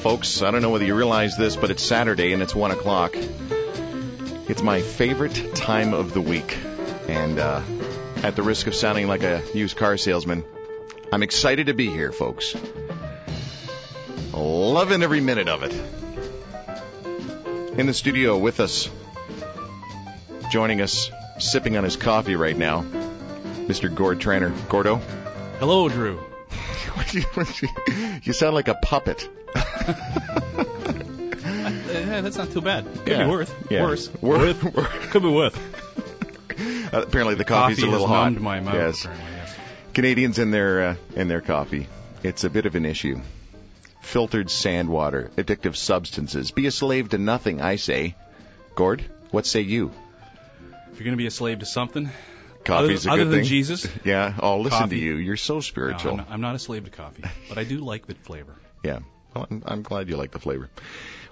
Folks, I don't know whether you realize this, but it's Saturday and it's 1 o'clock. It's my favorite time of the week. And uh, at the risk of sounding like a used car salesman, I'm excited to be here, folks. Loving every minute of it. In the studio with us, joining us, sipping on his coffee right now, Mr. Gord Trainer. Gordo? Hello, Drew. you sound like a puppet. Yeah, that's not too bad. Could Yeah. be worth. Yeah. Worse. Worth. Could be worth. Uh, apparently, the coffee's Coffee a little hot. mouth. Yes, yes. Canadians in their uh, in their coffee. It's a bit of an issue. Filtered sand water, addictive substances. Be a slave to nothing, I say. Gord, what say you? If you're going to be a slave to something, Coffee's other, a other good than. Jesus, Yeah, I'll listen to you. You're so no, spiritual. I'm, not, I'm not a slave to coffee, but I do like the flavor. Yeah. Well, I'm, I'm glad you like the flavor.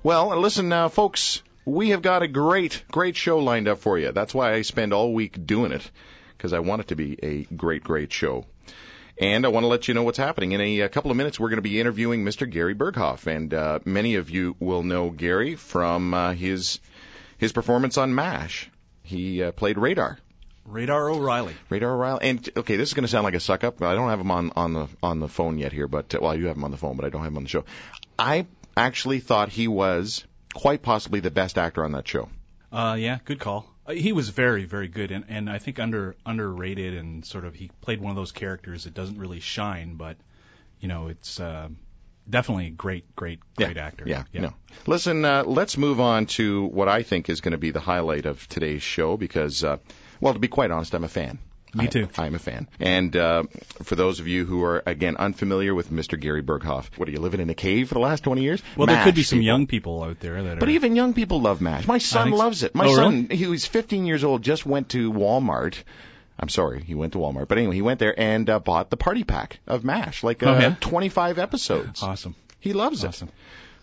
Well, listen, uh, folks, we have got a great, great show lined up for you. That's why I spend all week doing it, because I want it to be a great, great show. And I want to let you know what's happening. In a, a couple of minutes, we're going to be interviewing Mr. Gary Burghoff, and uh, many of you will know Gary from uh, his his performance on MASH. He uh, played Radar. Radar O'Reilly. Radar O'Reilly. And okay, this is going to sound like a suck up. I don't have him on on the on the phone yet here, but uh, well, I do have him on the phone, but I don't have him on the show. I actually thought he was quite possibly the best actor on that show. Uh, yeah, good call. Uh, he was very, very good, and, and I think under underrated, and sort of he played one of those characters that doesn't really shine, but you know, it's uh, definitely a great, great, great actor. Yeah, no. Listen, uh, let's move on to what I think is going to be the highlight of today's show because, uh, well, to be quite honest, I'm a fan. Me I- too. I'm a fan. And uh, for those of you who are, again, unfamiliar with Mr. Gary Burghoff, what are you living in a cave for the last 20 years? Well, there could be some people. young people out there that are. But even young people love MASH. My son think loves it. My Oh, son, he was 15 years old, just went to Walmart. I'm sorry, he went to Walmart. But anyway, he went there and uh, bought the party pack of MASH, like uh, Oh, yeah? 25 episodes. awesome. He loves Awesome. it.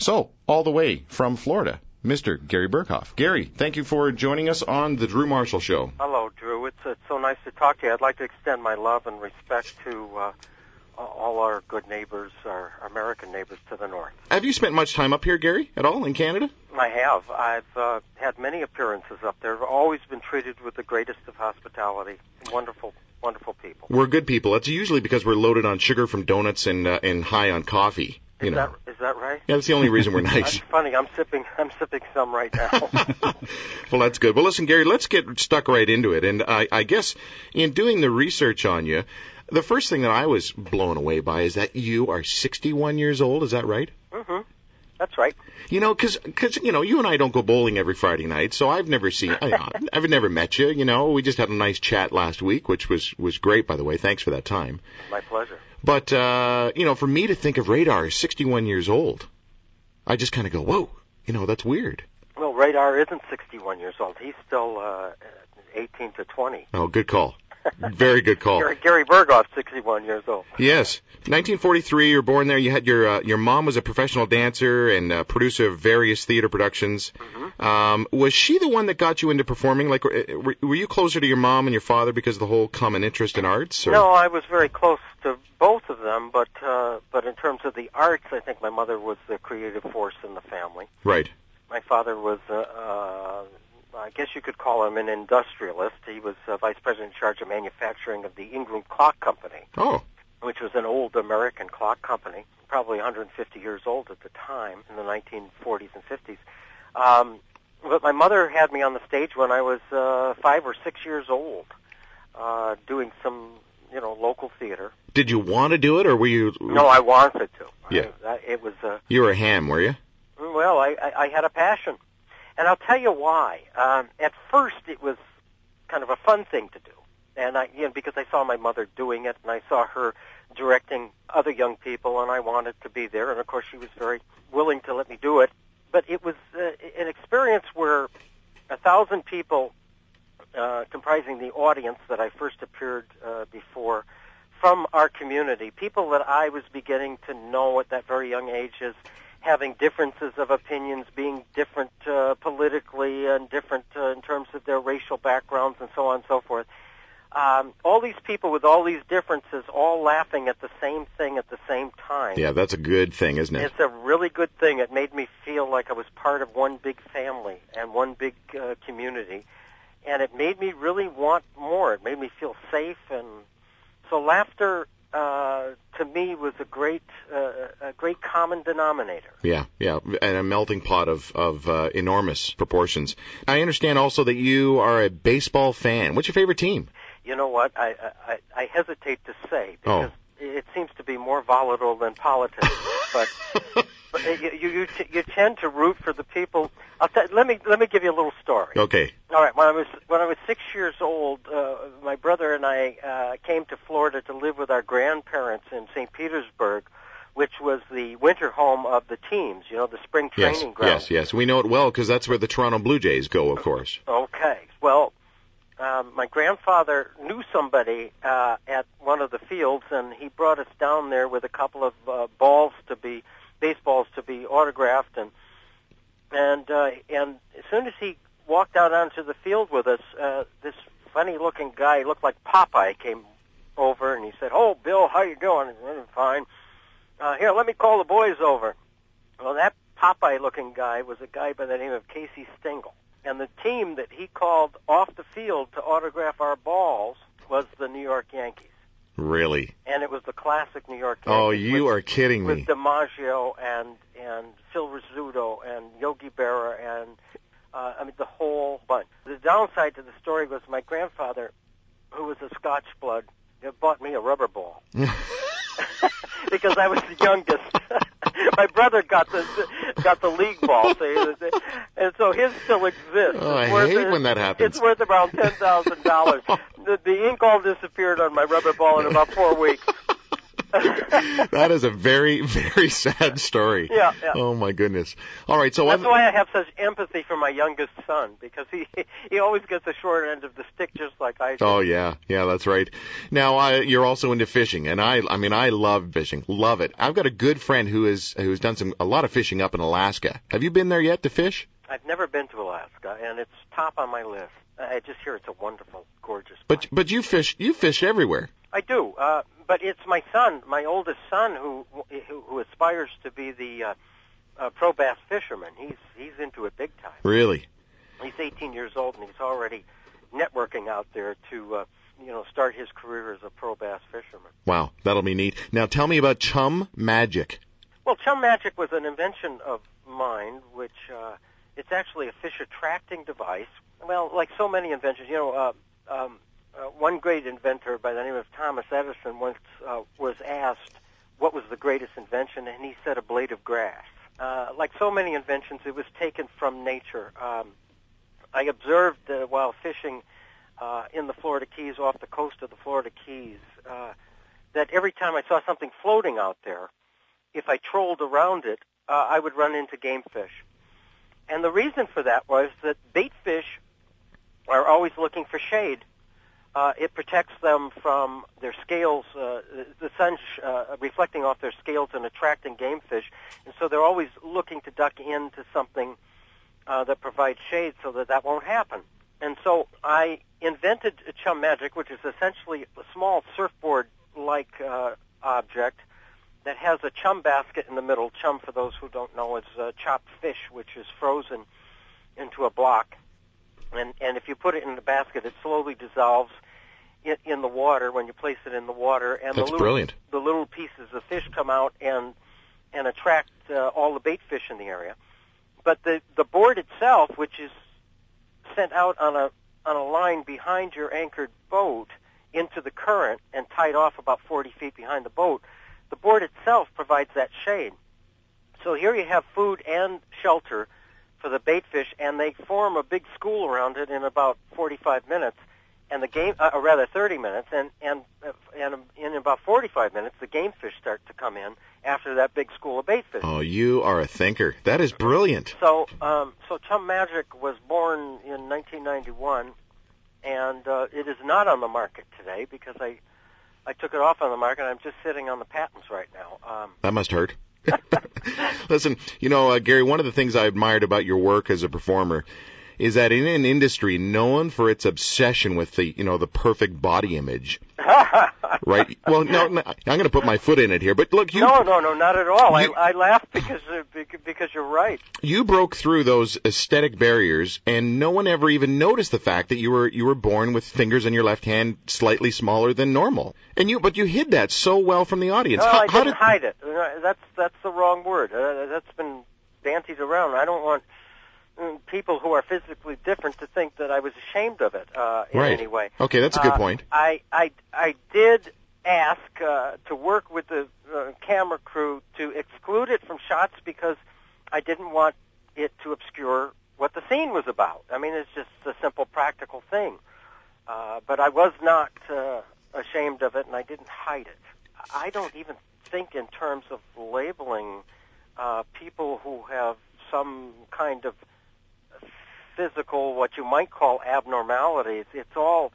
So, all the way from Florida, Mr. Gary Burghoff. Gary, thank you for joining us on the Drew Marshall Show. Hello, Drew. It's, it's so nice to talk to you. I'd like to extend my love and respect to uh, all our good neighbors, our American neighbors to the north. Have you spent much time up here, Gary, at all in Canada? I have. I've uh, had many appearances up there. I've always been treated with the greatest of hospitality. Wonderful, wonderful people. We're good people. That's usually because we're loaded on sugar from donuts and uh, and high on coffee. You Is know. that is that right? Yeah, that's the only reason we're nice. That's funny. I'm sipping. I'm sipping some right now. well, that's good. Well, listen, Gary, let's get stuck right into it. And I, I guess in doing the research on you, the first thing that I was blown away by is that you are 61 years old. Is that right? Mm hmm That's right. You know, because cause, you know, you and I don't go bowling every Friday night, so I've never seen, I, I've never met you. You know, we just had a nice chat last week, which was was great, by the way. Thanks for that time. My pleasure. But uh, you know, for me to think of Radar as 61 years old, I just kind of go, whoa, you know, that's weird. Well, Radar isn't 61 years old. He's still uh, 18 to 20. Oh, good call. Very good call. Gary, Gary Burghoff, 61 years old. Yes, 1943. You were born there. You had your uh, your mom was a professional dancer and uh, producer of various theater productions. Um, was she the one that got you into performing? Like, were, were were you closer to your mom and your father because of the whole common interest in arts? Or? No, I was very close to both of them, but uh, but in terms of the arts, I think my mother was the creative force in the family. Right. My father was, uh, uh, I guess you could call him an industrialist. He was uh, vice president in charge of manufacturing of the Ingraham Clock Company, Oh. which was an old American clock company, probably 150 years old at the time in the 1940s and 50s. Um, but my mother had me on the stage when I was uh, five or six years old, uh, doing some, you know, local theater. Did you want to do it, or were you? No, I wanted to. Yeah. I, I, it was. Uh, You were a ham, were you? well, I, I, I had a passion, and I'll tell you why. Um, at first, it was kind of a fun thing to do, and I, you know, because I saw my mother doing it, and I saw her directing other young people, and I wanted to be there. And of course, she was very willing to let me do it. But it was uh, an experience where a thousand people, uh, comprising the audience that I first appeared uh, before, from our community, people that I was beginning to know at that very young age as having differences of opinions, being different uh, politically and different uh, in terms of their racial backgrounds and so on and so forth. um, all these people with all these differences, all laughing at the same thing at the same time. Yeah, that's a good thing, isn't it? It's a really good thing. It made me feel like I was part of one big family and one big uh, community, and it made me really want more. It made me feel safe, and so laughter uh, to me was a great, uh, a great common denominator. Yeah, yeah, and a melting pot of of uh, enormous proportions. I understand also that you are a baseball fan. What's your favorite team? You know what? I I, I hesitate to say Oh. because it seems to be more volatile than politics, but. But you, you you t- you tend to root for the people. I'll t- let me let me give you a little story. Okay. All right. When I was when I was six years old, uh, my brother and I uh, came to Florida to live with our grandparents in St. Petersburg, which was the winter home of the teams. You know, the spring Yes, training ground. yes, yes. We know it well because that's where the Toronto Blue Jays go, of course. Okay. Well, um, my grandfather knew somebody uh, at one of the fields, and he brought us down there with a couple of uh, balls to be baseballs to be autographed, and and uh, and as soon as he walked out onto the field with us, uh, this funny-looking guy looked like Popeye came over, and he said, "Oh, Bill, how you doing?" I said, "Fine." Uh, here, let me call the boys over. Well, that Popeye-looking guy was a guy by the name of Casey Stengel. And the team that he called off the field to autograph our balls was the New York Yankees. Really? And it was the classic New York Yankees. Oh, you with, are kidding me! with. DiMaggio and and Phil Rizzuto and Yogi Berra and uh, I mean the whole bunch. The downside to the story was my grandfather, who was a Scotch blood, uh, bought me a rubber ball because I was the youngest. my brother got the got the league ball, so he- and so his still exists. Oh, I It's worth- hate when that happens. It's worth around ten thousand dollars. The, the ink all disappeared on my rubber ball in about four weeks. that is a very, very sad story. Yeah, yeah. Oh my goodness. All right, so That's I'm, why I have such empathy for my youngest son because he he always gets the short end of the stick just like I do. Oh yeah, yeah, that's right. Now I, you're also into fishing, and I, I mean, I love fishing, love it. I've got a good friend who is who's done some a lot of fishing up in Alaska. Have you been there yet to fish? I've never been to Alaska, and it's top on my list. I just hear it's a wonderful, gorgeous. But place. but you fish you fish everywhere. I do, uh, but it's my son, my oldest son, who who, who aspires to be the uh, uh, pro bass fisherman. He's he's into it big time. Really? He's 18 years old, and he's already networking out there to uh, you know start his career as a pro bass fisherman. Wow, that'll be neat. Now tell me about Chum Magic. Well, Chum Magic was an invention of mine, which uh, it's actually a fish attracting device. Well, like so many inventions, you know, uh, um, uh, one great inventor by the name of Thomas Edison once uh, was asked what was the greatest invention, and he said a blade of grass. Uh, like so many inventions, it was taken from nature. Um, I observed uh, while fishing uh, in the Florida Keys, off the coast of the Florida Keys, uh, that every time I saw something floating out there, if I trolled around it, uh, I would run into game fish. And the reason for that was that bait fish are always looking for shade. Uh, it protects them from their scales, uh, the sun sh- uh, reflecting off their scales and attracting game fish. And so they're always looking to duck into something uh, that provides shade so that that won't happen. And so I invented Chum Magic, which is essentially a small surfboard-like uh, object that has a chum basket in the middle. Chum, for those who don't know, is uh, chopped fish, which is frozen into a block. And and if you put it in the basket, it slowly dissolves in, in the water when you place it in the water. And That's the little, brilliant. The little pieces of fish come out and and attract uh, all the bait fish in the area. But the the board itself, which is sent out on a on a line behind your anchored boat into the current and tied off about 40 feet behind the boat, the board itself provides that shade. So here you have food and shelter for the bait fish, and they form a big school around it in about 45 minutes. And the game, uh, or rather 30 minutes, and and uh, and in about 45 minutes, the game fish start to come in after that big school of bait fish. Oh, you are a thinker. That is brilliant. So, um, so Chum Magic was born in 1991, and uh, it is not on the market today because I, I took it off on the market. I'm just sitting on the patents right now. Um, That must hurt. Listen, you know, uh, Gary, one of the things I admired about your work as a performer is that in an industry known for its obsession with the, you know, the perfect body image, right? Well, no, no I'm going to put my foot in it here, but look, you no, no, no, not at all. You- I, I laugh because uh, because you're right. you broke through those aesthetic barriers, and no one ever even noticed the fact that you were you were born with fingers in your left hand slightly smaller than normal, and you but you hid that so well from the audience. No, how, I didn't did hide it. That's that's the wrong word. Uh, that's been bantied around. I don't want people who are physically different to think that I was ashamed of it uh, in Right. any way. Okay, that's a good Uh, point. I I I did ask uh, to work with the uh, camera crew to exclude it from shots because I didn't want it to obscure what the scene was about. I mean, it's just a simple practical thing. Uh, but I was not uh, ashamed of it, and I didn't hide it. I don't even think in terms of labeling uh, people who have some kind of physical, what you might call abnormalities. It's all,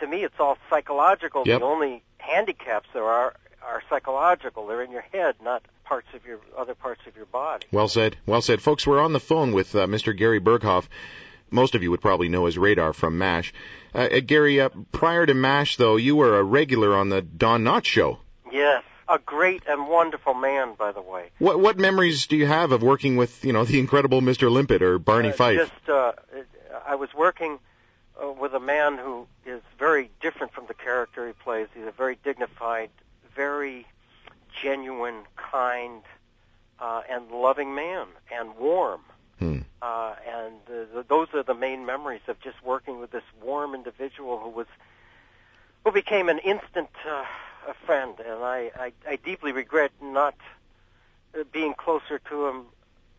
to me, it's all psychological. Yep. The only handicaps there are are psychological. They're in your head, not parts of your other parts of your body. Well said. Well said. Folks, we're on the phone with uh, Mr. Gary Burghoff. Most of you would probably know his Radar from MASH. Uh, uh, Gary, uh, prior to MASH, though, you were a regular on the Don Knotts show. Yes, a great and wonderful man, by the way. What what memories do you have of working with, you know, the incredible Mr. Limpet or Barney Uh, Fife? Just, uh, I was working uh, with a man who is very different from the character he plays. He's a very dignified, very genuine, kind, uh, and loving man, and warm. Hmm. Uh, and uh, th- those are the main memories of just working with this warm individual who was, who became an instant uh, a friend. And I, I, I deeply regret not uh, being closer to him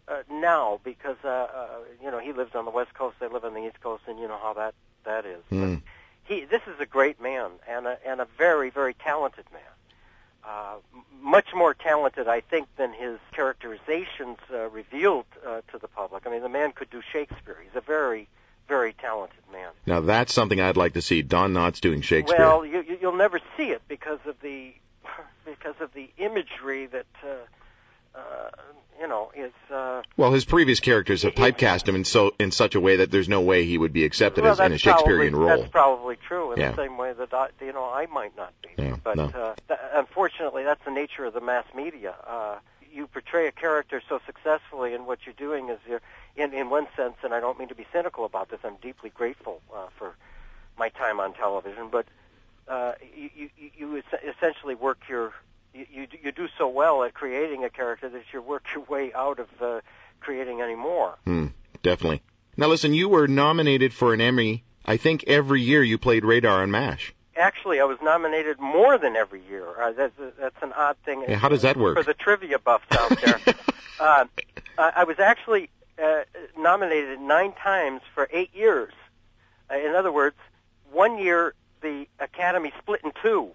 uh, now because uh, uh, you know he lives on the west coast, I live on the east coast, and you know how that that is. Hmm. He this is a great man and a, and a very very talented man. Uh, much more talented, I think, than his characterizations uh, revealed uh, to the public. I mean, the man could do Shakespeare. He's a very, very talented man. Now that's something I'd like to see. Don Knotts doing Shakespeare. Well, you, you, you'll never see it because of the because of the imagery that uh, uh, you know is. Uh, Well, his previous characters have typecast him in so in such a way that there's no way he would be accepted well, as in a Shakespearean probably, role. That's probably true in Yeah. the same way that I, you know I might not be. Yeah, but no. uh, th- unfortunately, that's the nature of the mass media. Uh, you portray a character so successfully, and what you're doing is you're, in in one sense, and I don't mean to be cynical about this. I'm deeply grateful uh, for my time on television, but uh, you, you you essentially work your you, you do- so well at creating a character that you work your way out of uh, creating any more. Hmm, definitely. Now listen, you were nominated for an Emmy. I think every year you played Radar on MASH. Actually, I was nominated more than every year. Uh, that's that's an odd thing. How does that work? For the trivia buffs out there, uh, I I was actually uh, nominated nine times for eight years. Uh, in other words, one year the Academy split in two,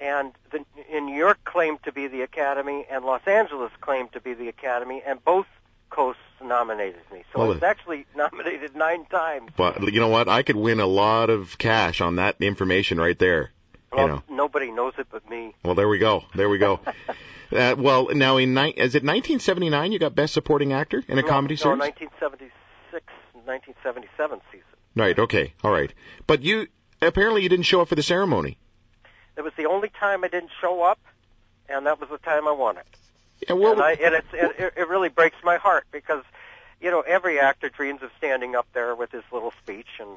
and the, in New York claimed to be the Academy, and Los Angeles claimed to be the Academy, and both coasts nominated me. So Well, I was actually nominated nine times. But you know what? I could win a lot of cash on that information right there. You know. nobody knows it but me. Well, there we go. There we go. uh, well, now in ni- is it 1979 you got Best Supporting Actor in a No, comedy no, series? 1976, 1977 season. Right. Okay. All right. But you apparently you didn't show up for the ceremony. It was the only time I didn't show up, and that was the time I won it. Yeah, well, and I, and it's, it, it really breaks my heart because, you know, every actor dreams of standing up there with his little speech and,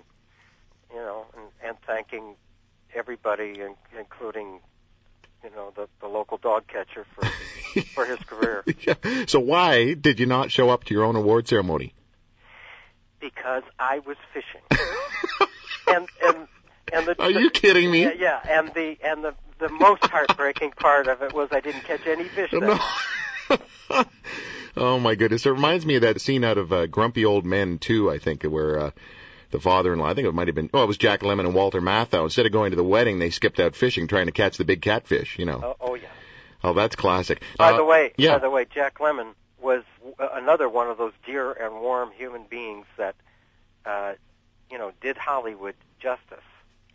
you know, and, and thanking everybody, in, including, you know, the, the local dog catcher for for his career. yeah. so why did you not show up to your own award ceremony? Because I was fishing, and and and the Are you kidding me? Yeah, yeah, and the and the the most heartbreaking part of it was I didn't catch any fish. No. oh my goodness! It reminds me of that scene out of uh, Grumpy Old Men too. I think, where uh, the father-in-law, I think it might have been, oh, it was Jack Lemmon and Walter Matthau. Instead of going to the wedding, they skipped out fishing, trying to catch the big catfish. You know. Oh, oh yeah. Oh, that's classic. By Uh, the way, yeah. by the way, Jack Lemmon was w- another one of those dear and warm human beings that, uh, you know, did Hollywood justice.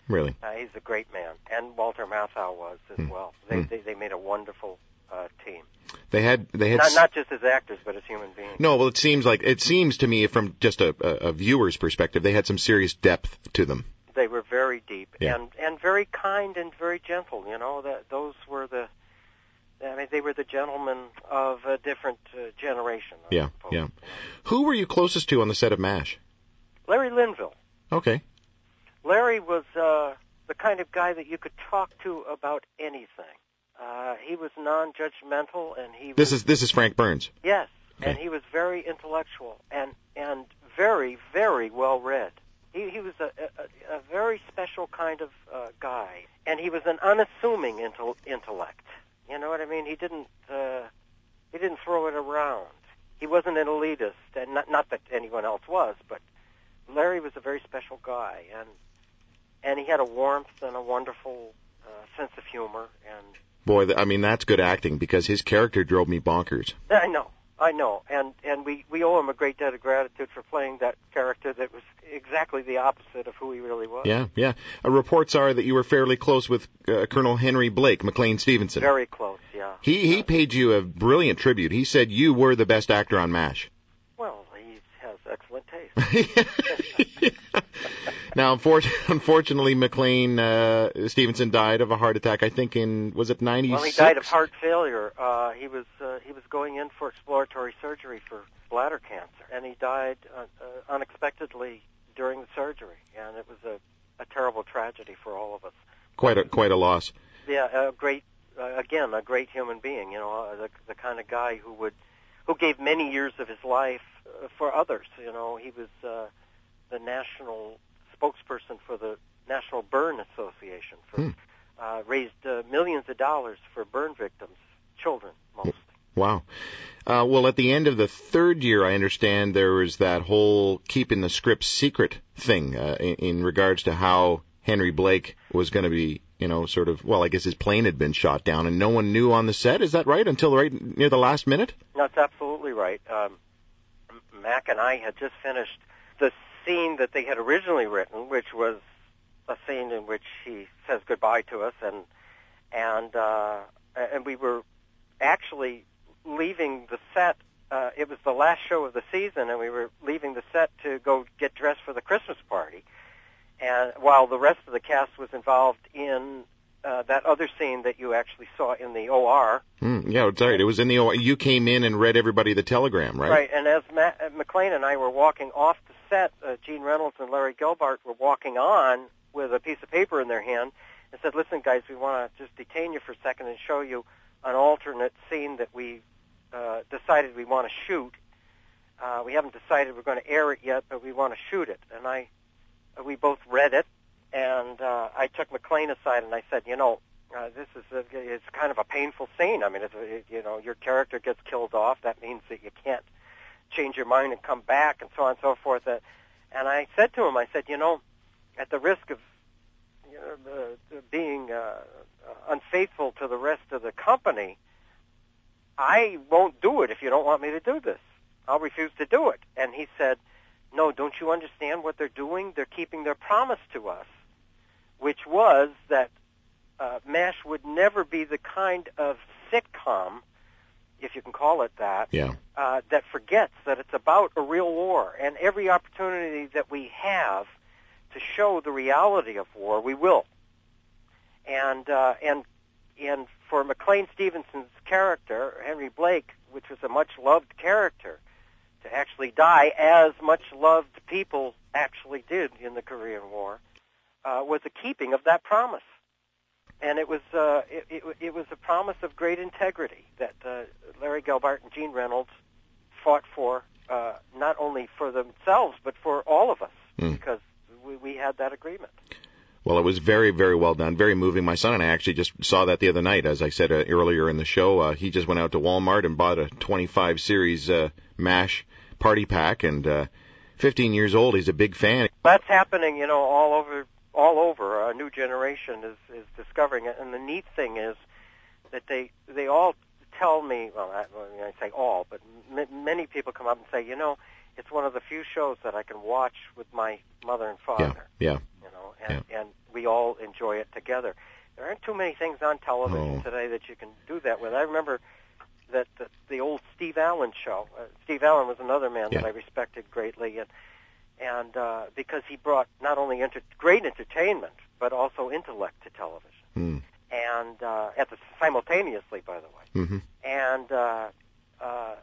Really. Uh, he's a great man, and Walter Matthau was as Hmm. well. They, Hmm. they they made a wonderful uh, team. They had they had not not just as actors, but as human beings. no. Well, it seems like it seems to me from just a, a, a viewer's perspective, they had some serious depth to them. They were very deep Yeah. and and very kind and very gentle. You know that those were the. I mean, they were the gentlemen of a different uh, generation. I Yeah, suppose. yeah. Who were you closest to on the set of MASH? Larry Linville. Okay. Larry was uh, the kind of guy that you could talk to about anything. Uh, he was non-judgmental, and he This was, is this is Frank Burns. yes, and he was very intellectual and and very very well read. He he was a, a, a very special kind of uh, guy, and he was an unassuming intel, intellect. You know what I mean? He didn't uh, he didn't throw it around. He wasn't an elitist, and not not that anyone else was, but Larry was a very special guy, and and he had a warmth and a wonderful uh, sense of humor. And Boy, I mean that's good acting because his character drove me bonkers. I know, I know, and and we we owe him a great debt of gratitude for playing that character that was exactly the opposite of who he really was. Yeah, yeah. Uh, reports are that you were fairly close with uh, Colonel Henry Blake, McLean Stevenson. Very close, yeah. He he paid you a brilliant tribute. He said you were the best actor on MASH. Well, he has excellent. now, unfortunately, McLean uh, Stevenson died of a heart attack. I think in was it ninety? Well, he died of heart failure. Uh, he was uh, he was going in for exploratory surgery for bladder cancer, and he died uh, uh, unexpectedly during the surgery, and it was a, a terrible tragedy for all of us. Quite a quite a loss. Yeah, a great uh, again a great human being. You know, uh, the the kind of guy who would who gave many years of his life for others. You know, he was uh, the national spokesperson for the National Burn Association. For Hmm. uh, raised uh, millions of dollars for burn victims, children mostly. Wow. Uh, well, at the end of the third year, I understand there was that whole keeping the script secret thing uh, in, in regards to how Henry Blake was going to be, you know, sort of. Well, I guess his plane had been shot down, and no one knew on the set. Is that right? Until right near the last minute. That's absolutely right. Um, Mac and I had just finished the scene that they had originally written, which was a scene in which he says goodbye to us, and and uh, and we were actually leaving the set. Uh, it was the last show of the season, and we were leaving the set to go get dressed for the Christmas party. And while the rest of the cast was involved in uh, that other scene that you actually saw in the OR, Hmm, yeah, it's all right. It was in the. OR. You came in and read everybody the telegram, right? Right, and as Matt, uh, McLean and I were walking off the set, uh, Gene Reynolds and Larry Gelbart were walking on with a piece of paper in their hand and said, "Listen, guys, we want to just detain you for a second and show you an alternate scene that we uh, decided we want to shoot. Uh, we haven't decided we're going to air it yet, but we want to shoot it." And I, uh, we both read it, and uh, I took McLean aside and I said, "You know." Uh, this is a, it's kind of a painful scene. I mean, it's, it, you know, your character gets killed off. That means that you can't change your mind and come back, and so on and so forth. Uh, and I said to him, I said, you know, at the risk of you know, being uh, uh, unfaithful to the rest of the company, I won't do it if you don't want me to do this. I'll refuse to do it. And he said, no, don't you understand what they're doing? They're keeping their promise to us, which was that uh, MASH would never be the kind of sitcom, if you can call it that, Yeah. uh, that forgets that it's about a real war. And every opportunity that we have to show the reality of war, we will. And uh, and and for McLean Stevenson's character, Henry Blake, which was a much loved character, to actually die as much loved people actually did in the Korean War, uh, was a keeping of that promise. And it was uh, it, it, it was a promise of great integrity that uh, Larry Gelbart and Gene Reynolds fought for, uh, not only for themselves but for all of us, Mm. because we, we had that agreement. Well, it was very, very well done, very moving. My son and I actually just saw that the other night. As I said uh, earlier in the show, uh, he just went out to Walmart and bought a 25 series uh, Mash party pack, and uh, 15 years old. He's a big fan. That's happening, you know, all over all over. A new generation is is discovering it, and the neat thing is that they they all tell me. Well, I, I say all, but m- many people come up and say, you know, it's one of the few shows that I can watch with my mother and father. Yeah, yeah. You know, and and we all enjoy it together. There aren't too many things on television Oh. today that you can do that with. I remember that the, the old Steve Allen show. Uh, Steve Allen was another man Yeah. that I respected greatly, and and uh, because he brought not only enter- great entertainment but also intellect to television, Hmm. and uh, at the simultaneously, by the way. hmm And uh, uh,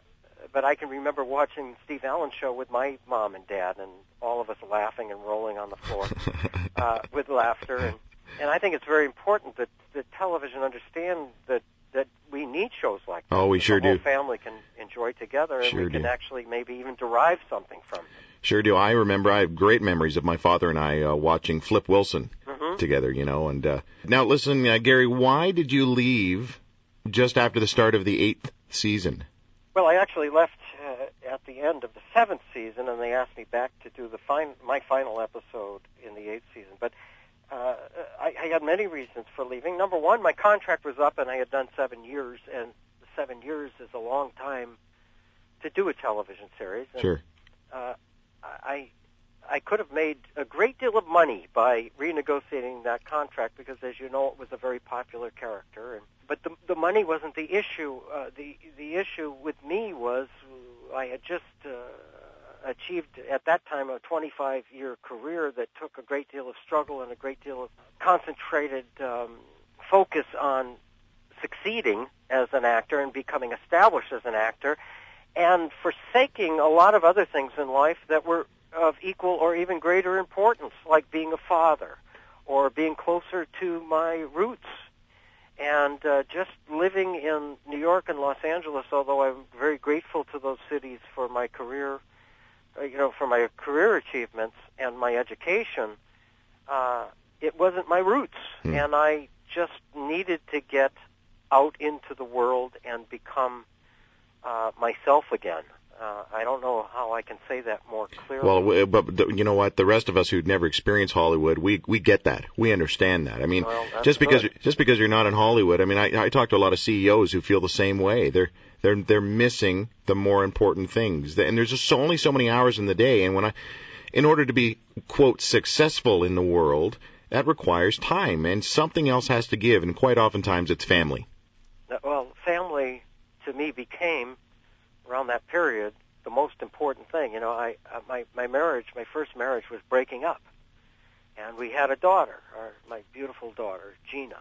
but I can remember watching Steve Allen show with my mom and dad, and all of us laughing and rolling on the floor uh, with laughter. And and I think it's very important that that television understand that that we need shows like that. Oh, we sure the whole do. family can enjoy together, and Sure we can do. actually maybe even derive something from it. Sure do. I remember. I have great memories of my father and I uh, watching Flip Wilson hmm together. You know. And uh, now, listen, uh, Gary, why did you leave just after the start of the eighth season? Well, I actually left uh, at the end of the seventh season, and they asked me back to do the fin- my final episode in the eighth season. But uh, I, I had many reasons for leaving. Number one, my contract was up, and I had done seven years, and seven years is a long time to do a television series. And, Sure. uh, I I could have made a great deal of money by renegotiating that contract because, as you know, it was a very popular character. And but the the money wasn't the issue. Uh, the the issue with me was I had just uh, achieved at that time a 25 year career that took a great deal of struggle and a great deal of concentrated um, focus on succeeding as an actor and becoming established as an actor and forsaking a lot of other things in life that were of equal or even greater importance, like being a father or being closer to my roots. And uh, just living in New York and Los Angeles, although I'm very grateful to those cities for my career, you know, for my career achievements and my education, uh, it wasn't my roots. Hmm. And I just needed to get out into the world and become uh, myself again. Uh, I don't know how I can say that more clearly. Well, but you know what? The rest of us who'd never experienced Hollywood, we we get that. We understand that. I mean, Well, just because good. just because you're not in Hollywood, I mean, I I talk to a lot of CEOs who feel the same way. They're they're they're missing the more important things. And there's just so, only so many hours in the day. And when I, in order to be quote successful in the world, that requires time, and something else has to give. And quite oftentimes, it's family. Uh, well, family to me became around that period the most important thing. You know, I uh, my my marriage, my first marriage was breaking up, and we had a daughter, our, my beautiful daughter Gina,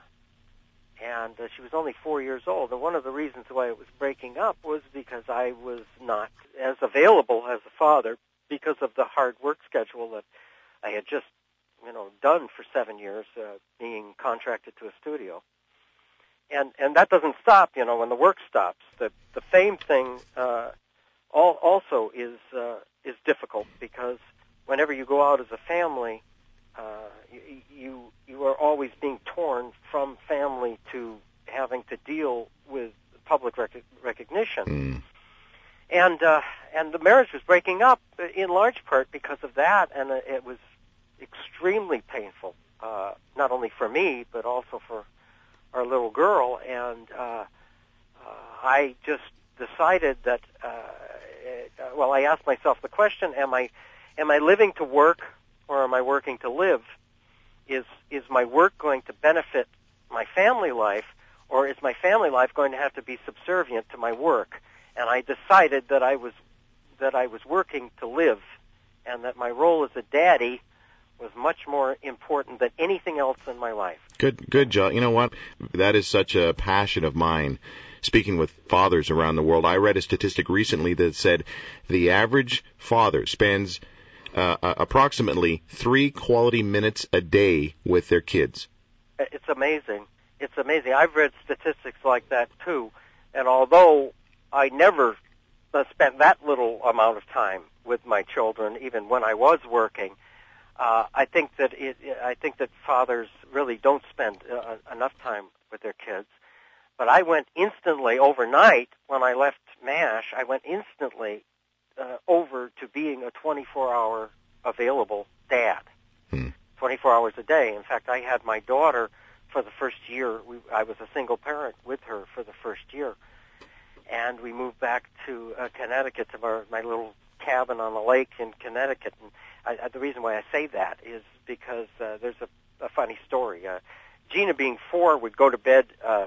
and uh, she was only four years old. And one of the reasons why it was breaking up was because I was not as available as a father because of the hard work schedule that I had just you know done for seven years, uh, being contracted to a studio and and that doesn't stop. You know, when the work stops, the the fame thing uh, all, also is uh, is difficult because whenever you go out as a family, uh, you, you you are always being torn from family to having to deal with public rec- recognition, Mm. and uh, and the marriage was breaking up in large part because of that, and it it was extremely painful, uh, not only for me but also for our little girl, and uh, uh, I just decided that. Uh, it, uh, well, I asked myself the question: Am I, am I living to work, or am I working to live? Is is my work going to benefit my family life, or is my family life going to have to be subservient to my work? And I decided that I was that I was working to live, and that my role as a daddy was much more important than anything else in my life. Good, good job. You know what? That is such a passion of mine. Speaking with fathers around the world, I read a statistic recently that said the average father spends uh, uh, approximately three quality minutes a day with their kids. It's amazing. It's amazing. I've read statistics like that too, and although I never uh, spent that little amount of time with my children, even when I was working, uh, I think that it, I think that fathers really don't spend uh, enough time with their kids. But I went instantly overnight when I left MASH. I went instantly uh, over to being a 24-hour available dad, Hmm. 24 hours a day. In fact, I had my daughter for the first year. We, I was a single parent with her for the first year, and we moved back to uh, Connecticut to our, my little cabin on the lake in Connecticut. And I, I, the reason why I say that is because uh, there's a, a funny story. Uh, Gina, being four, would go to bed uh,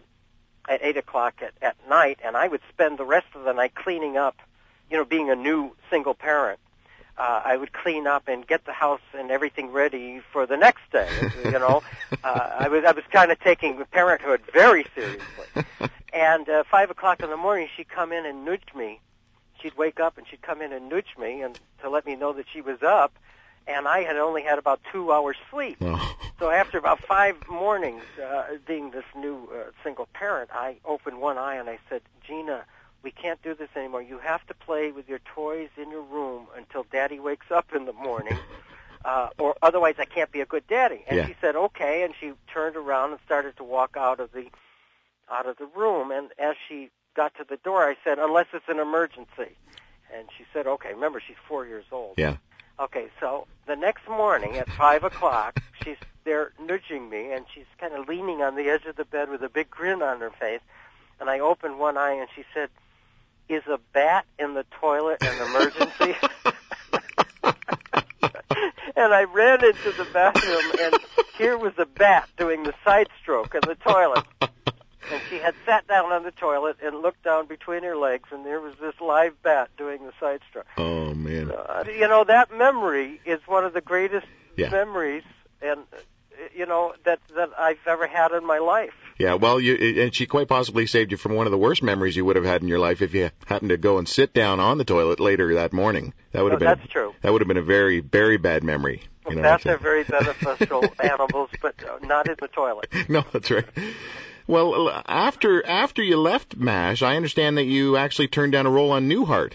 at eight o'clock at, at night, and I would spend the rest of the night cleaning up. You know, being a new single parent, uh, I would clean up and get the house and everything ready for the next day. You know, uh, I was I was kind of taking parenthood very seriously. And uh, five o'clock in the morning, she'd come in and nudge me. She'd wake up and she'd come in and nudge me and to let me know that she was up. And I had only had about two hours sleep. Oh. So after about five mornings, uh, being this new uh, single parent, I opened one eye and I said, Gina, we can't do this anymore. You have to play with your toys in your room until Daddy wakes up in the morning, uh, or otherwise I can't be a good daddy. And Yeah. she said, okay, and she turned around and started to walk out of the out of the room. And as she got to the door, I said, unless it's an emergency. And she said, okay. Remember, she's four years old. Yeah. Okay, so the next morning at five o'clock, she's there nudging me, and she's kind of leaning on the edge of the bed with a big grin on her face. And I opened one eye, and she said, "Is a bat in the toilet an emergency?" and I ran into the bathroom, and here was a bat doing the side stroke in the toilet. And she had sat down on the toilet and looked down between her legs, and there was this live bat doing the side stroke. Oh man. Uh, you know that memory is one of the greatest Yeah. memories, and you know that that I've ever had in my life. Yeah, well, you and she quite possibly saved you from one of the worst memories you would have had in your life if you happened to go and sit down on the toilet later that morning. That would have No, been that's true. that would have been a very very bad memory. You know, Bats are very beneficial animals, but uh, not in the toilet. no, that's right. Well, after after you left MASH, I understand that you actually turned down a role on Newhart.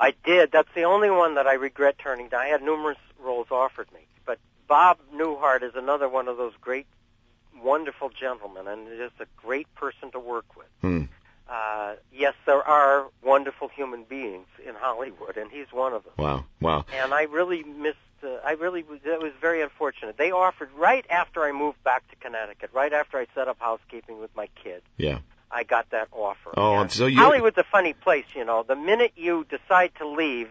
I did. That's the only one that I regret turning down. I had numerous roles offered me, but Bob Newhart is another one of those great, wonderful gentlemen, and just a great person to work with. Hmm. Uh, yes, there are wonderful human beings in Hollywood, and he's one of them. Wow, wow. and I really missed. Uh, I really was. It was very unfortunate. They offered right after I moved back to Connecticut, right after I set up housekeeping with my kid. Yeah. I got that offer. Oh, And so you- Hollywood's a funny place, you know. The minute you decide to leave,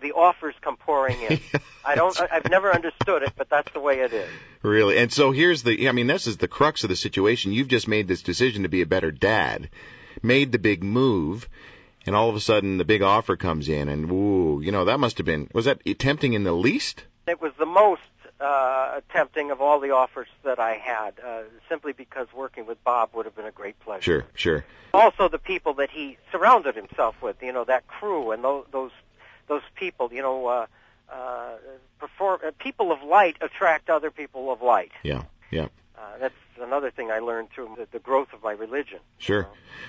the offers come pouring in. I don't. I've never understood it, but that's the way it is. Really. And so here's the I mean this is the crux of the situation. You've just made this decision to be a better dad. Made the big move and all of a sudden the big offer comes in and ooh, you know, that must have been was that tempting in the least? It was the most uh, tempting of all the offers that I had, uh, simply because working with Bob would have been a great pleasure. Sure, sure. also the people that he surrounded himself with, you know, that crew and those those, those people, you know, uh, uh, perform, uh, people of light attract other people of light. Yeah. Yeah. Uh, that's another thing I learned through the, the growth of my religion. Sure.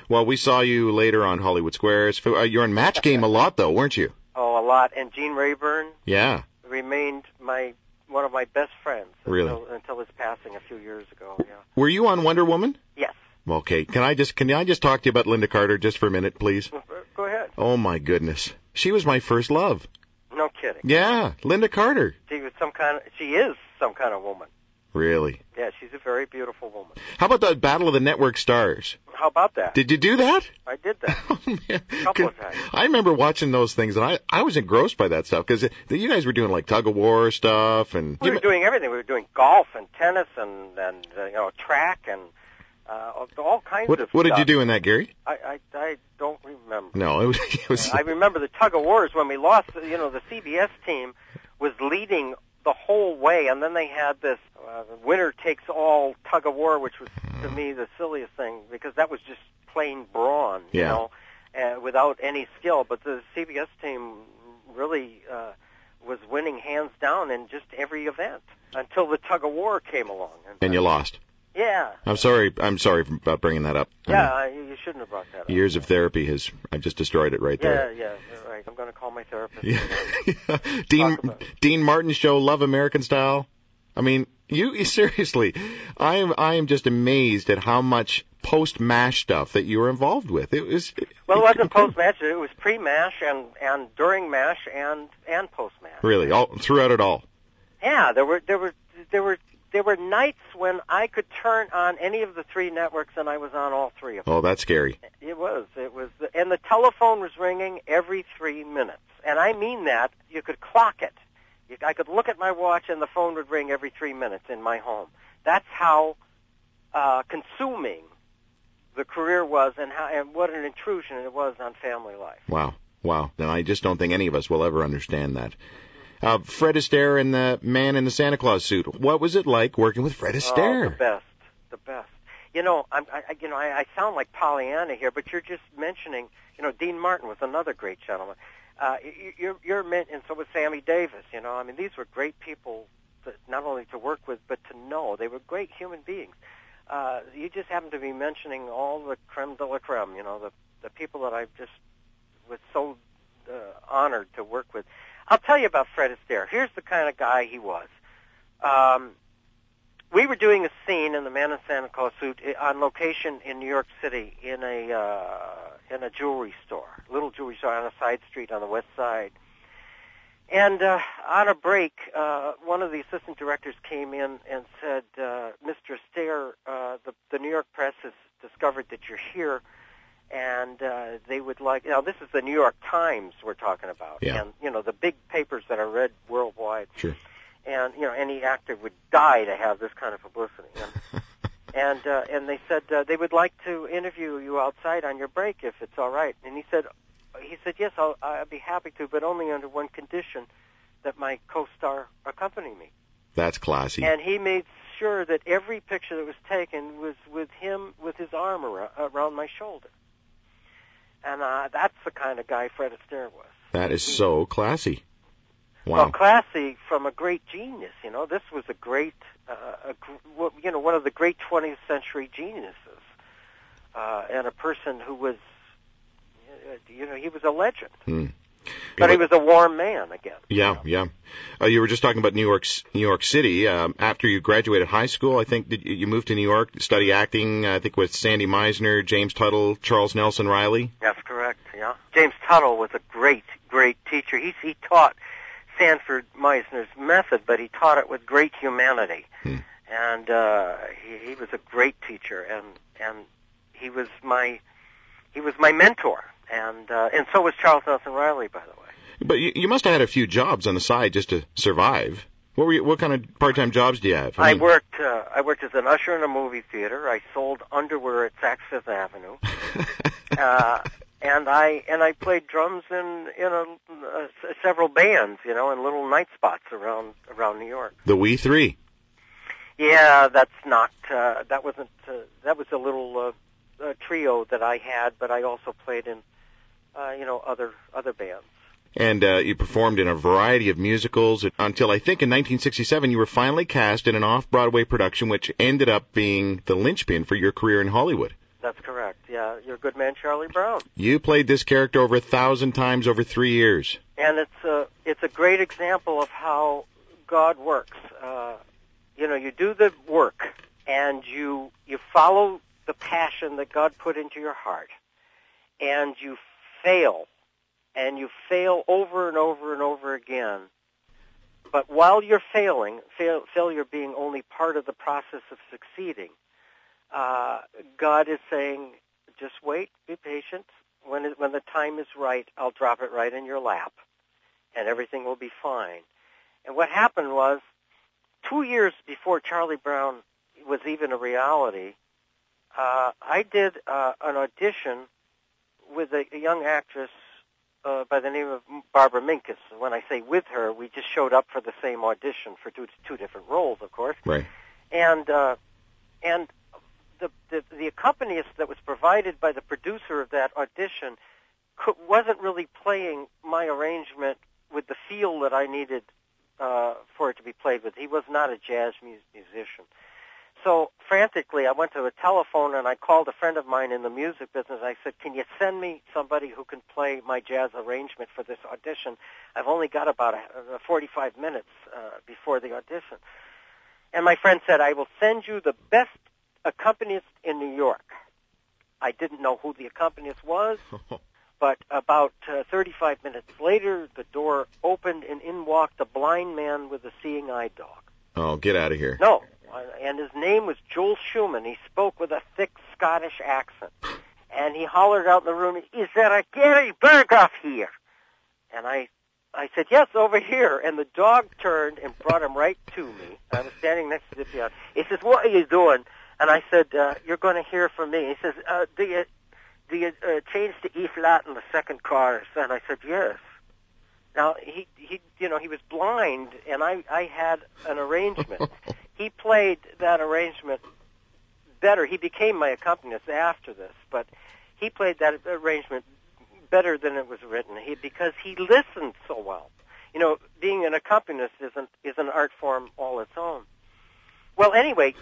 Well, we saw you later on Hollywood Squares. Uh, You're in Match Game a lot though, weren't you? Oh, a lot. And Gene Rayburn Yeah. remained my one of my best friends Really? until, until his passing a few years ago. Yeah. Were you on Wonder Woman? Yes. Okay. Can I just can I just talk to you about Lynda Carter just for a minute, please? Go ahead. Oh my goodness. She was my first love. No kidding. Yeah, Lynda Carter. She was some kind of. She is some kind of woman. Really. Yeah, she's a very beautiful woman. How about the Battle of the Network Stars? How about that? Did you do that? I did that. Oh, man. Couple of times. I remember watching those things, and I I was engrossed by that stuff because you guys were doing like tug of war stuff, and We were doing everything. We were doing golf and tennis and and uh, you know track and uh, all kinds what of. what did you do in that, Gary? I, I I don't remember. No, it was it was I remember the tug of wars when we lost. You know, the CBS team was leading the whole way, and then they had this uh, winner takes all tug of war, which was to me the silliest thing because that was just plain brawn. You know, uh, without any skill. But the CBS team really. Uh, was winning hands down in just every event until the tug of war came along. and you lost. Yeah, I'm sorry. I'm sorry about bringing that up. Yeah, I, you shouldn't have brought that up. years of therapy has I've just destroyed it right Yeah, there. yeah, you're right. I'm going to call my therapist. Yeah. Dean. Dean Martin show Love American Style. I mean, you seriously, I am I am just amazed at how much post mash stuff that you were involved with. It was Well, it wasn't post mash. It was pre mash and and during mash and and post mash. really all throughout it all. Yeah, there were there were there were there were nights when I could turn on any of the three networks and I was on all three of them. Oh, that's scary. It was it was and the telephone was ringing every three minutes, and I mean that. You could clock it. I could look at my watch and the phone would ring every three minutes in my home. That's how uh, consuming the career was and how and what an intrusion it was on family life. Wow, wow. And I just don't think any of us will ever understand that. Uh, Fred Astaire and the man in the Santa Claus suit. What was it like working with Fred Astaire? Oh, the best, the best. You know, I'm, I, you know, I, I sound like Pollyanna here, but you're just mentioning, you know, Dean Martin was another great gentleman. Uh, you, you're, you're meant, and so was Sammy Davis. You know, I mean, these were great people, to, not only to work with, but to know. They were great human beings. Uh, you just happen to be mentioning all the creme de la creme. You know, the the people that I just was so uh, honored to work with. I'll tell you about Fred Astaire. Here's the kind of guy he was. Um, we were doing a scene in the Man in Santa Claus suit on location in New York City in a uh, in a jewelry store, little jewelry store on a side street on the west side. And uh, on a break, uh, one of the assistant directors came in and said, uh, "Mr. Astaire, uh, the the New York press has discovered that you're here." And uh, they would like. Now, this is the New York Times we're talking about, Yeah. and you know the big papers that are read worldwide. Sure. And you know any actor would die to have this kind of publicity. And and, uh, and they said uh, they would like to interview you outside on your break if it's all right. And he said, he said yes, I'll, I'd be happy to, but only under one condition, that my co-star accompany me. That's classy. And he made sure that every picture that was taken was with him with his arm around, around my shoulder. And uh, that's the kind of guy Fred Astaire was. That is so classy. Well, classy from a great genius. You know, this was a great, uh, a, you know, one of the great 20th century geniuses, uh, and a person who was, uh, you know, he was a legend. Hmm. But he was a warm man again. Yeah, yeah. Uh, you were just talking about New York, New York City. Um, after you graduated high school, I think did you you moved to New York to study acting. I think with Sandy Meisner, James Tuttle, Charles Nelson Reilly. That's correct. Yeah. James Tuttle was a great, great teacher. He he taught Sanford Meisner's method, but he taught it with great humanity. Hmm. And uh, he he was a great teacher, and and he was my he was my mentor, and uh, and so was Charles Nelson Reilly, by the way. But you, you must have had a few jobs on the side just to survive. What were you, what kind of part-time jobs do you have? I mean- worked uh, I worked as an usher in a movie theater. I sold underwear at Saks Fifth Avenue. uh, and I and I played drums in in a, uh, s- several bands, you know, in little night spots around around New York. the We Three. Yeah, that's not uh, that wasn't uh, that was a little uh, uh, trio that I had, but I also played in uh, you know other other bands. And uh, you performed in a variety of musicals until I think in 1967 you were finally cast in an off-Broadway production which ended up being the linchpin for your career in Hollywood. That's correct. Yeah, you're a good man, Charlie Brown. You played this character over a thousand times over three years. and it's a it's a great example of how God works. Uh, you know, you do the work and you you follow the passion that God put into your heart, and you fail, and you fail over and over and over again. But while you're failing, fail, failure being only part of the process of succeeding, uh, God is saying, just wait, be patient. When it, when the time is right, I'll drop it right in your lap and everything will be fine. And what happened was, two years before Charlie Brown was even a reality, uh, I did uh, an audition with a, a young actress uh, by the name of Barbara Minkus. When I say with her, we just showed up for the same audition for two, two different roles, of course. Right. And uh, and the, the the accompanist that was provided by the producer of that audition could, wasn't really playing my arrangement with the feel that I needed uh, for it to be played with. He was not a jazz mu- musician. So frantically, I went to the telephone and I called a friend of mine in the music business. I said, "Can you send me somebody who can play my jazz arrangement for this audition? I've only got about a, a 45 minutes uh, before the audition." And my friend said, "I will send you the best accompanist in New York." I didn't know who the accompanist was, but about uh, 35 minutes later, the door opened and in walked a blind man with a seeing eye dog. Oh, get out of here. No, uh, and his name was Joel Schumann. He spoke with a thick Scottish accent, and he hollered out in the room, "Is there a Gary Burghoff here?" And I, I said, "Yes, over here." And the dog turned and brought him right to me. I was standing next to the piano. He says, "What are you doing?" and I said, uh, "You're going to hear from me." He says, uh, "Do you do you uh, change to E flat in the second chorus?" And I said, "Yes." Now he he you know he was blind, and I I had an arrangement. he played that arrangement better. He became my accompanist after this, but he played that arrangement better than it was written. He because he listened so well. You know, being an accompanist isn't is an art form all its own. Well, anyway,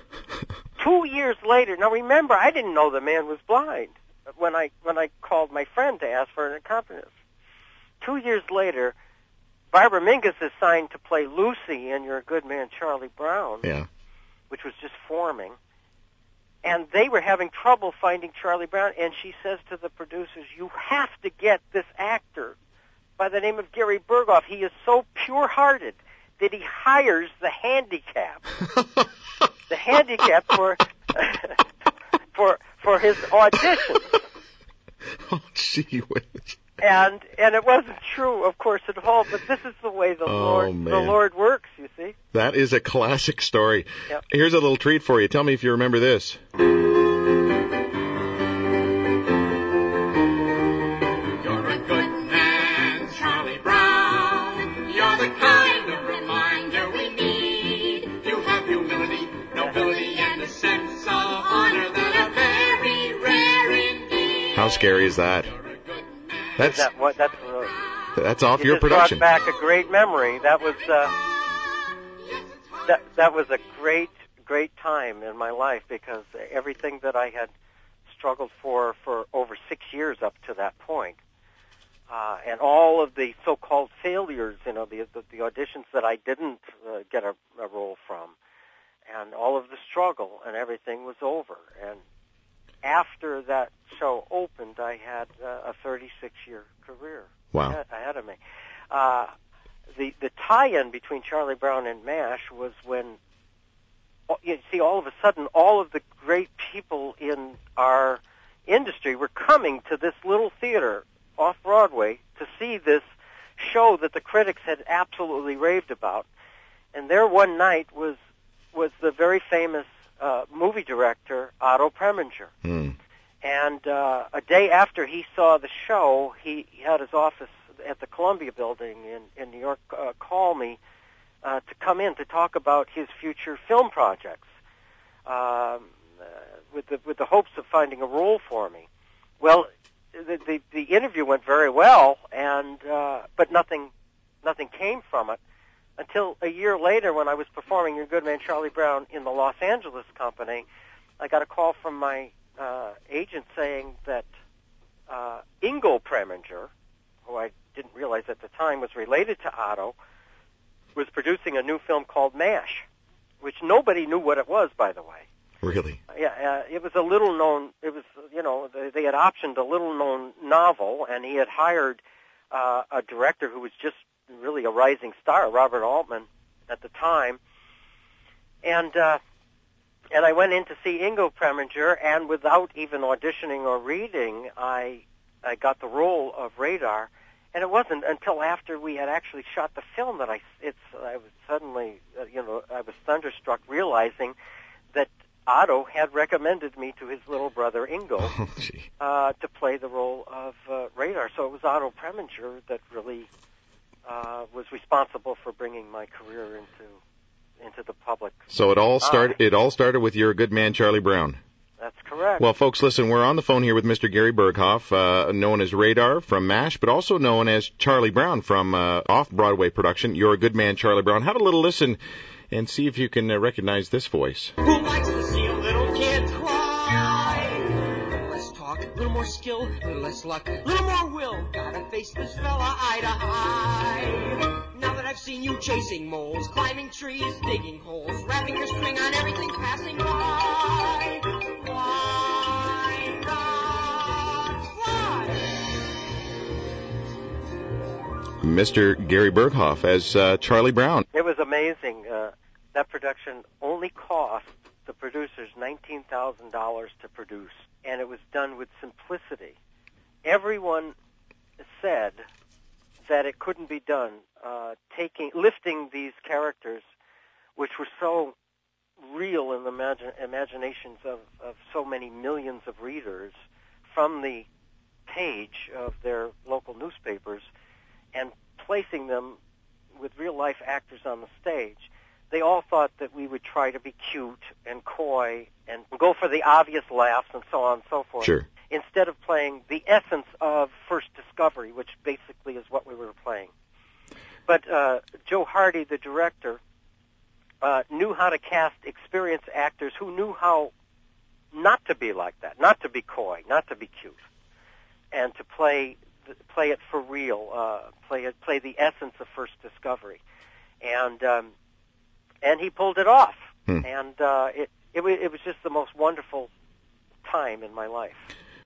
two years later. Now remember, I didn't know the man was blind when I when I called my friend to ask for an accompanist. Two years later, Barbara Minkus is signed to play Lucy in You're Good Man, Charlie Brown, Yeah. which was just forming. And they were having trouble finding Charlie Brown, and she says to the producers, "You have to get this actor by the name of Gary Burghoff. He is so pure-hearted that he hires the handicap, the handicap for for for his audition." oh, gee whiz. And and it wasn't true, of course, at all. But this is the way the Oh, Lord the. Lord works. You see. That is a classic story. Yep. Here's a little treat for you. Tell me if you remember this. You're a good man, Charlie Brown. You're the kind of reminder we need. You have humility, nobility, and a sense of honor that are very rare indeed. How scary is that? That's That what that's uh, that's off you your just production. brought back a great memory. That was uh, that that was a great great time in my life because everything that I had struggled for for over six years up to that point, uh, and all of the so-called failures, you know, the the, the auditions that I didn't uh, get a, a role from, and all of the struggle and everything was over. And after that show opened, I had uh, a 36-year career Wow. ahead, ahead of me. Uh, the the tie-in between Charlie Brown and Mash was when oh, you see all of a sudden all of the great people in our industry were coming to this little theater off Broadway to see this show that the critics had absolutely raved about. And there one night was was the very famous uh, movie director Otto Preminger. Hmm. And uh, a day after he saw the show, he, he had his office at the Columbia Building in, in New York uh, call me uh, to come in to talk about his future film projects, um, uh, with the with the hopes of finding a role for me. Well, the the, the interview went very well, and uh, but nothing nothing came from it until a year later when I was performing Your Good Man Charlie Brown in the Los Angeles company. I got a call from my uh, agent saying that uh, Ingo Preminger, who I didn't realize at the time was related to Otto, was producing a new film called MASH, which nobody knew what it was, by the way. Really? Yeah, uh, it was a little known. It was, you know, they, they had optioned a little known novel, and he had hired uh, a director who was just really a rising star, Robert Altman, at the time. And uh, and I went in to see Ingo Preminger, and without even auditioning or reading, I I got the role of Radar. And it wasn't until after we had actually shot the film that I it's I was suddenly uh, you know I was thunderstruck realizing that Otto had recommended me to his little brother Ingo Oh, uh, to play the role of uh, Radar. So it was Otto Preminger that really uh, was responsible for bringing my career into into the public. So it all started. Aye. It all started with "You're Good Man, Charlie Brown." That's correct. Well, folks, listen. We're on the phone here with Mr. Gary Burghoff, uh, known as Radar from MASH, but also known as Charlie Brown from uh, off-Broadway production "You're a Good Man, Charlie Brown." Have a little listen and see if you can uh, recognize this voice. More skill, little less luck, little more will. Gotta face this fella eye to eye. Now that I've seen you chasing moles, climbing trees, digging holes, wrapping your string on everything passing by. Why not fly? Mr. Gary Burghoff as uh, Charlie Brown. It was amazing. Uh, that production only cost the producers nineteen thousand dollars to produce, and it was done with simplicity. Everyone said that it couldn't be done. Uh, taking lifting these characters, which were so real in the imagine, imaginations of, of so many millions of readers from the page of their local newspapers and placing them with real life actors on the stage. They all thought that we would try to be cute and coy and go for the obvious laughs and so on and so forth. Sure. Instead of playing the essence of First Discovery, which basically is what we were playing. But uh, Joe Hardy, the director, uh, knew how to cast experienced actors who knew how not to be like that, not to be coy, not to be cute, and to play play it for real, uh, play it, play the essence of First Discovery, and um, and he pulled it off, Hmm. and uh, it, it it was just the most wonderful time in my life.